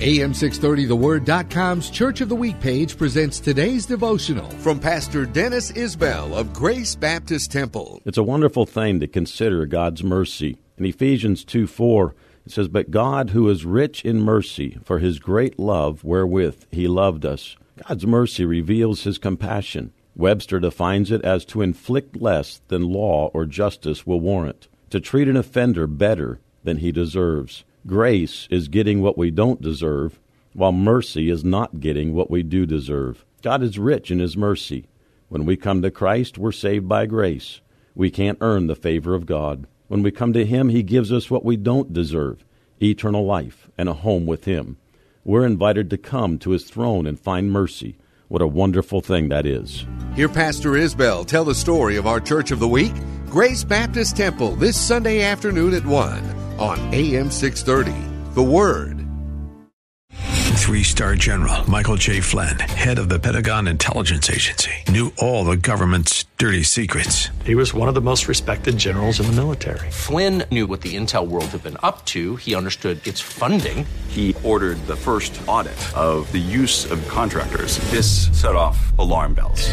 AM630TheWord.com's Church of the Week page presents today's devotional from Pastor Dennis Isbell of Grace Baptist Temple. It's a wonderful thing to consider God's mercy. In Ephesians 2 4, it says, But God, who is rich in mercy, for his great love wherewith he loved us. God's mercy reveals his compassion. Webster defines it as to inflict less than law or justice will warrant, to treat an offender better than he deserves. Grace is getting what we don't deserve, while mercy is not getting what we do deserve. God is rich in His mercy. When we come to Christ, we're saved by grace. We can't earn the favor of God. When we come to Him, He gives us what we don't deserve eternal life and a home with Him. We're invited to come to His throne and find mercy. What a wonderful thing that is. Hear Pastor Isbell tell the story of our Church of the Week, Grace Baptist Temple, this Sunday afternoon at 1 on AM 630. The Word. Three star general Michael J. Flynn, head of the Pentagon Intelligence Agency, knew all the government's dirty secrets. He was one of the most respected generals in the military. Flynn knew what the intel world had been up to. He understood its funding. He ordered the first audit of the use of contractors. This set off alarm bells.